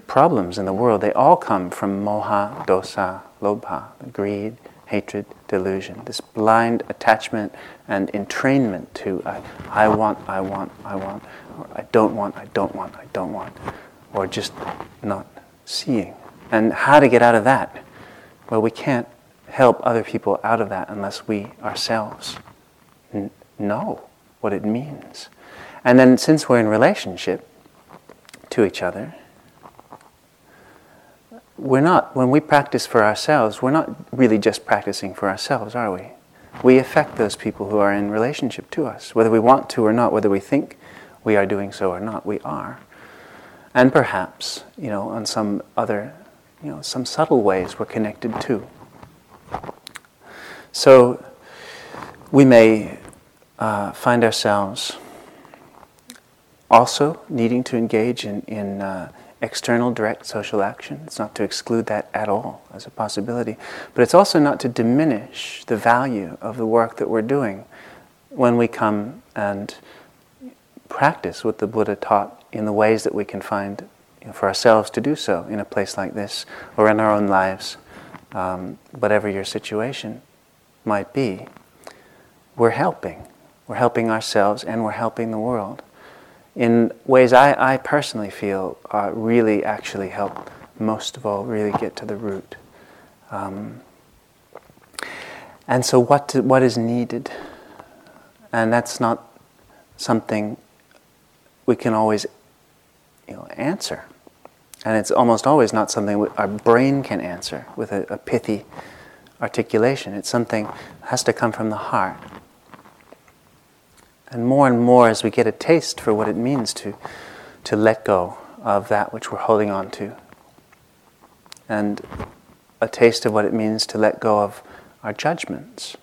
Speaker 1: problems in the world. They all come from moha, dosa, lobha, greed, hatred, delusion, this blind attachment and entrainment to I, I want, I want, I want, or I don't want, I don't want, I don't want, or just not seeing and how to get out of that? Well, we can't help other people out of that unless we ourselves n- know what it means. And then, since we're in relationship to each other, we're not, when we practice for ourselves, we're not really just practicing for ourselves, are we? We affect those people who are in relationship to us, whether we want to or not, whether we think we are doing so or not, we are. And perhaps, you know, on some other you know, some subtle ways we're connected too. So we may uh, find ourselves also needing to engage in, in uh, external direct social action. It's not to exclude that at all as a possibility, but it's also not to diminish the value of the work that we're doing when we come and practice what the Buddha taught in the ways that we can find you know, for ourselves to do so in a place like this or in our own lives, um, whatever your situation might be. We're helping. We're helping ourselves and we're helping the world in ways I, I personally feel uh, really actually help most of all really get to the root. Um, and so, what, to, what is needed? And that's not something we can always you know, answer. And it's almost always not something our brain can answer with a, a pithy articulation. It's something that has to come from the heart. And more and more, as we get a taste for what it means to, to let go of that which we're holding on to, and a taste of what it means to let go of our judgments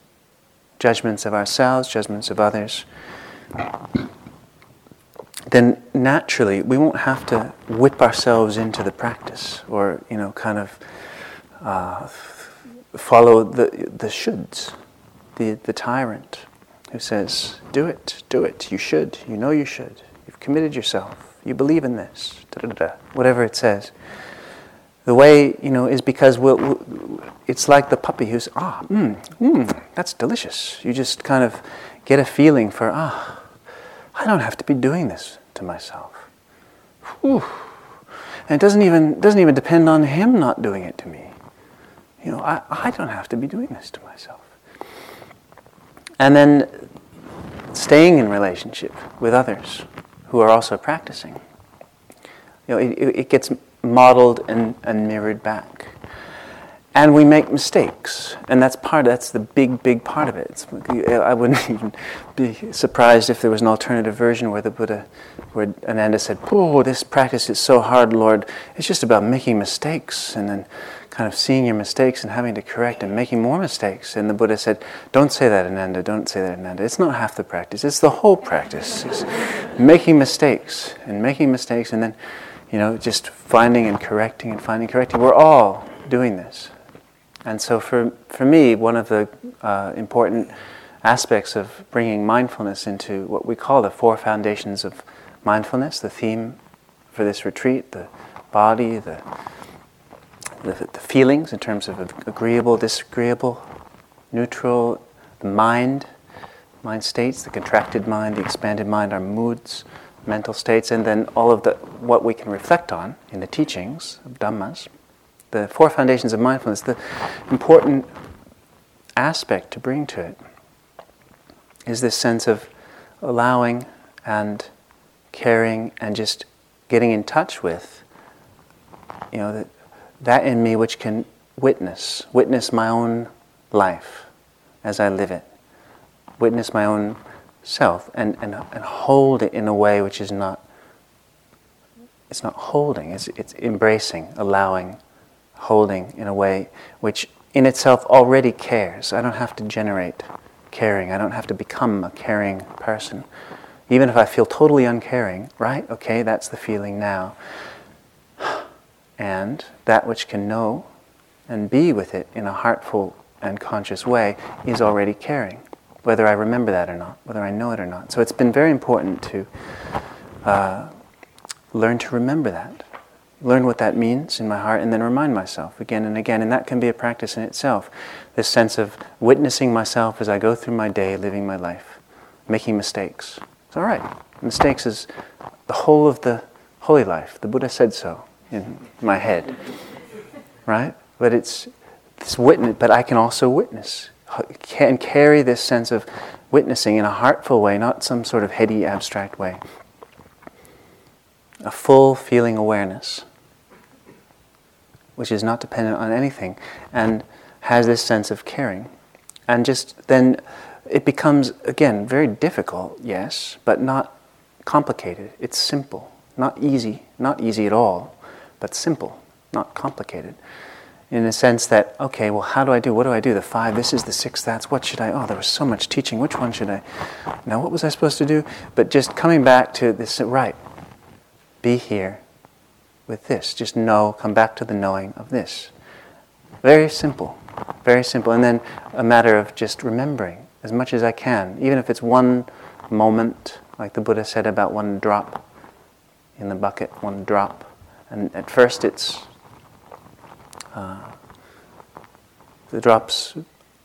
Speaker 1: judgments of ourselves, judgments of others then naturally we won't have to whip ourselves into the practice or, you know, kind of uh, follow the, the shoulds, the, the tyrant who says, Do it, do it, you should, you know you should, you've committed yourself, you believe in this, whatever it says. The way, you know, is because we'll, we'll, it's like the puppy who's, ah, mmm, mmm, that's delicious. You just kind of get a feeling for, ah, I don't have to be doing this to myself. Whew. And it doesn't even, doesn't even depend on him not doing it to me. You know, I, I don't have to be doing this to myself. And then staying in relationship with others who are also practicing. You know, it, it gets modeled and, and mirrored back. And we make mistakes, and that's part. That's the big, big part of it. It's, I wouldn't even be surprised if there was an alternative version where the Buddha, where Ananda said, "Oh, this practice is so hard, Lord. It's just about making mistakes, and then kind of seeing your mistakes and having to correct and making more mistakes." And the Buddha said, "Don't say that, Ananda. Don't say that, Ananda. It's not half the practice. It's the whole practice. It's making mistakes and making mistakes, and then, you know, just finding and correcting and finding and correcting. We're all doing this." And so, for, for me, one of the uh, important aspects of bringing mindfulness into what we call the four foundations of mindfulness, the theme for this retreat, the body, the, the, the feelings in terms of agreeable, disagreeable, neutral, the mind, mind states, the contracted mind, the expanded mind, our moods, mental states, and then all of the what we can reflect on in the teachings of Dhammas the four foundations of mindfulness, the important aspect to bring to it is this sense of allowing and caring and just getting in touch with, you know, that, that in me which can witness, witness my own life as I live it, witness my own self and, and, and hold it in a way which is not, it's not holding, it's, it's embracing, allowing, holding in a way which in itself already cares. I don't have to generate caring. I don't have to become a caring person. Even if I feel totally uncaring, right? Okay, that's the feeling now. And that which can know and be with it in a heartful and conscious way is already caring, whether I remember that or not, whether I know it or not. So it's been very important to uh, learn to remember that learn what that means in my heart, and then remind myself again and again. And that can be a practice in itself. This sense of witnessing myself as I go through my day, living my life, making mistakes. It's all right. Mistakes is the whole of the holy life. The Buddha said so in my head, right? But it's this witness. But I can also witness and carry this sense of witnessing in a heartful way, not some sort of heady, abstract way. A full feeling awareness which is not dependent on anything, and has this sense of caring. And just then it becomes, again, very difficult, yes, but not complicated. It's simple, not easy, not easy at all, but simple, not complicated. in the sense that, okay, well, how do I do? What do I do? The five, this is the six, that's what should I? Oh, there was so much teaching. Which one should I? Now, what was I supposed to do? But just coming back to this, right, be here with this. Just know, come back to the knowing of this. Very simple, very simple. And then a matter of just remembering as much as I can, even if it's one moment, like the Buddha said about one drop in the bucket, one drop. And at first it's uh, the drops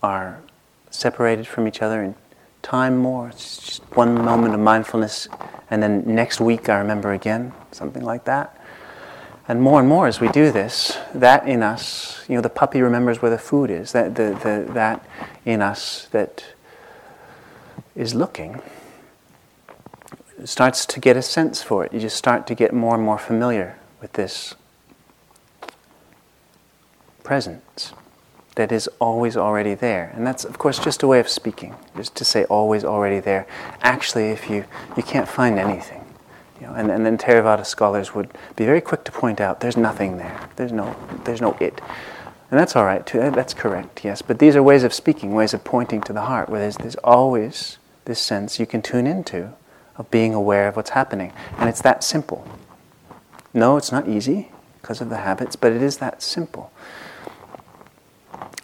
Speaker 1: are separated from each other in time more. It's just one moment of mindfulness, and then next week I remember again, something like that. And more and more as we do this, that in us, you know, the puppy remembers where the food is, that, the, the, that in us that is looking starts to get a sense for it. You just start to get more and more familiar with this presence that is always already there. And that's, of course, just a way of speaking, just to say always already there. Actually, if you, you can't find anything, and, and then Theravada scholars would be very quick to point out there's nothing there, there's no, there's no it. And that's all right, too. That's correct, yes. But these are ways of speaking, ways of pointing to the heart, where there's, there's always this sense you can tune into of being aware of what's happening. And it's that simple. No, it's not easy because of the habits, but it is that simple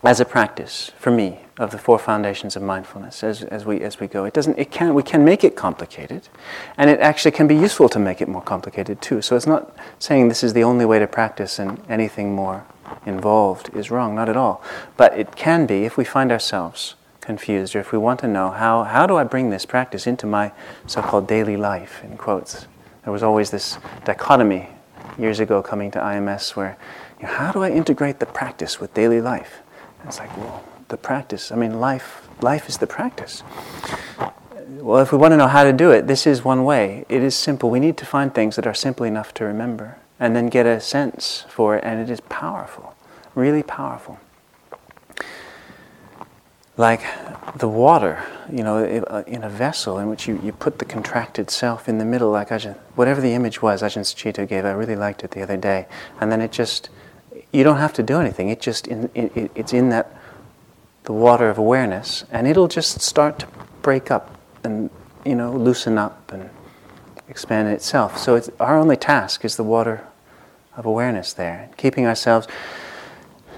Speaker 1: as a practice for me of the four foundations of mindfulness as, as, we, as we go. It doesn't, it can, we can make it complicated, and it actually can be useful to make it more complicated too. So it's not saying this is the only way to practice and anything more involved is wrong, not at all. But it can be if we find ourselves confused or if we want to know how, how do I bring this practice into my so called daily life, in quotes. There was always this dichotomy years ago coming to IMS where you know, how do I integrate the practice with daily life? It's like, well, the practice. I mean, life, life is the practice. Well, if we want to know how to do it, this is one way. It is simple. We need to find things that are simple enough to remember and then get a sense for it, and it is powerful, really powerful. Like the water, you know, uh, in a vessel in which you, you put the contracted self in the middle, like Ajahn, whatever the image was Ajahn Sucitto gave, I really liked it the other day. And then it just, you don't have to do anything. It just in, it, it's in that the water of awareness, and it'll just start to break up and you know loosen up and expand itself. So it's our only task is the water of awareness there, keeping ourselves.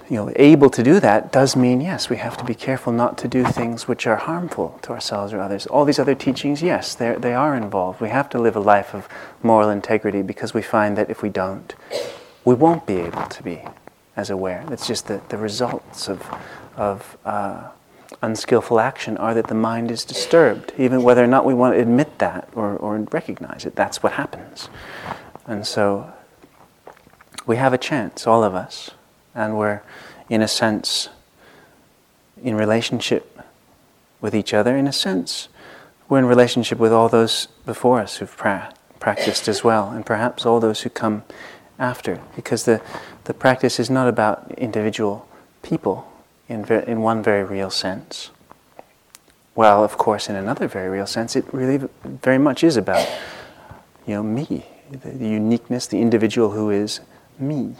Speaker 1: You know, able to do that does mean yes, we have to be careful not to do things which are harmful to ourselves or others. All these other teachings, yes, they are involved. We have to live a life of moral integrity because we find that if we don't, we won't be able to be as aware. It's just that the results of, of uh, unskillful action are that the mind is disturbed, even whether or not we want to admit that or, or recognize it. That's what happens. And so we have a chance, all of us, and we're, in a sense, in relationship with each other. In a sense, we're in relationship with all those before us who've pra- practiced as well, and perhaps all those who come after, because the, the practice is not about individual people in, ver- in one very real sense. Well, of course, in another very real sense, it really very much is about, you know, me, the, the uniqueness, the individual who is me.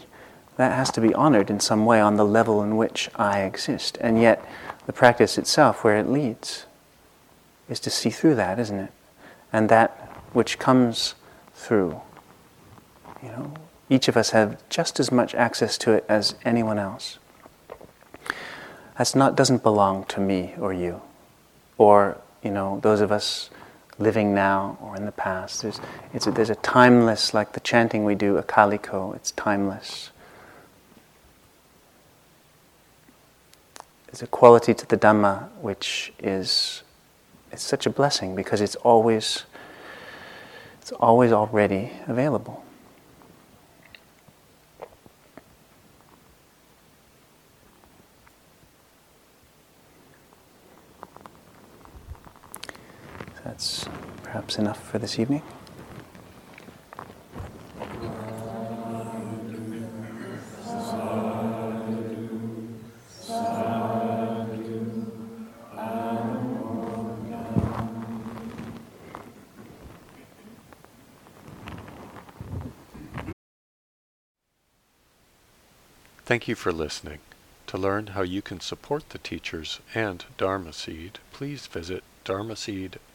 Speaker 1: That has to be honored in some way on the level in which I exist. And yet, the practice itself, where it leads, is to see through that, isn't it? And that which comes through, you know, each of us have just as much access to it as anyone else. That's not doesn't belong to me or you, or you know those of us living now or in the past. There's, a, there's a timeless, like the chanting we do, akaliko. It's timeless. There's a quality to the Dhamma which is it's such a blessing because it's always it's always already available. that's perhaps enough for this evening.
Speaker 2: Thank you for listening. To learn how you can support the teachers and Dharma Seed, please visit dharma dharmaseed.org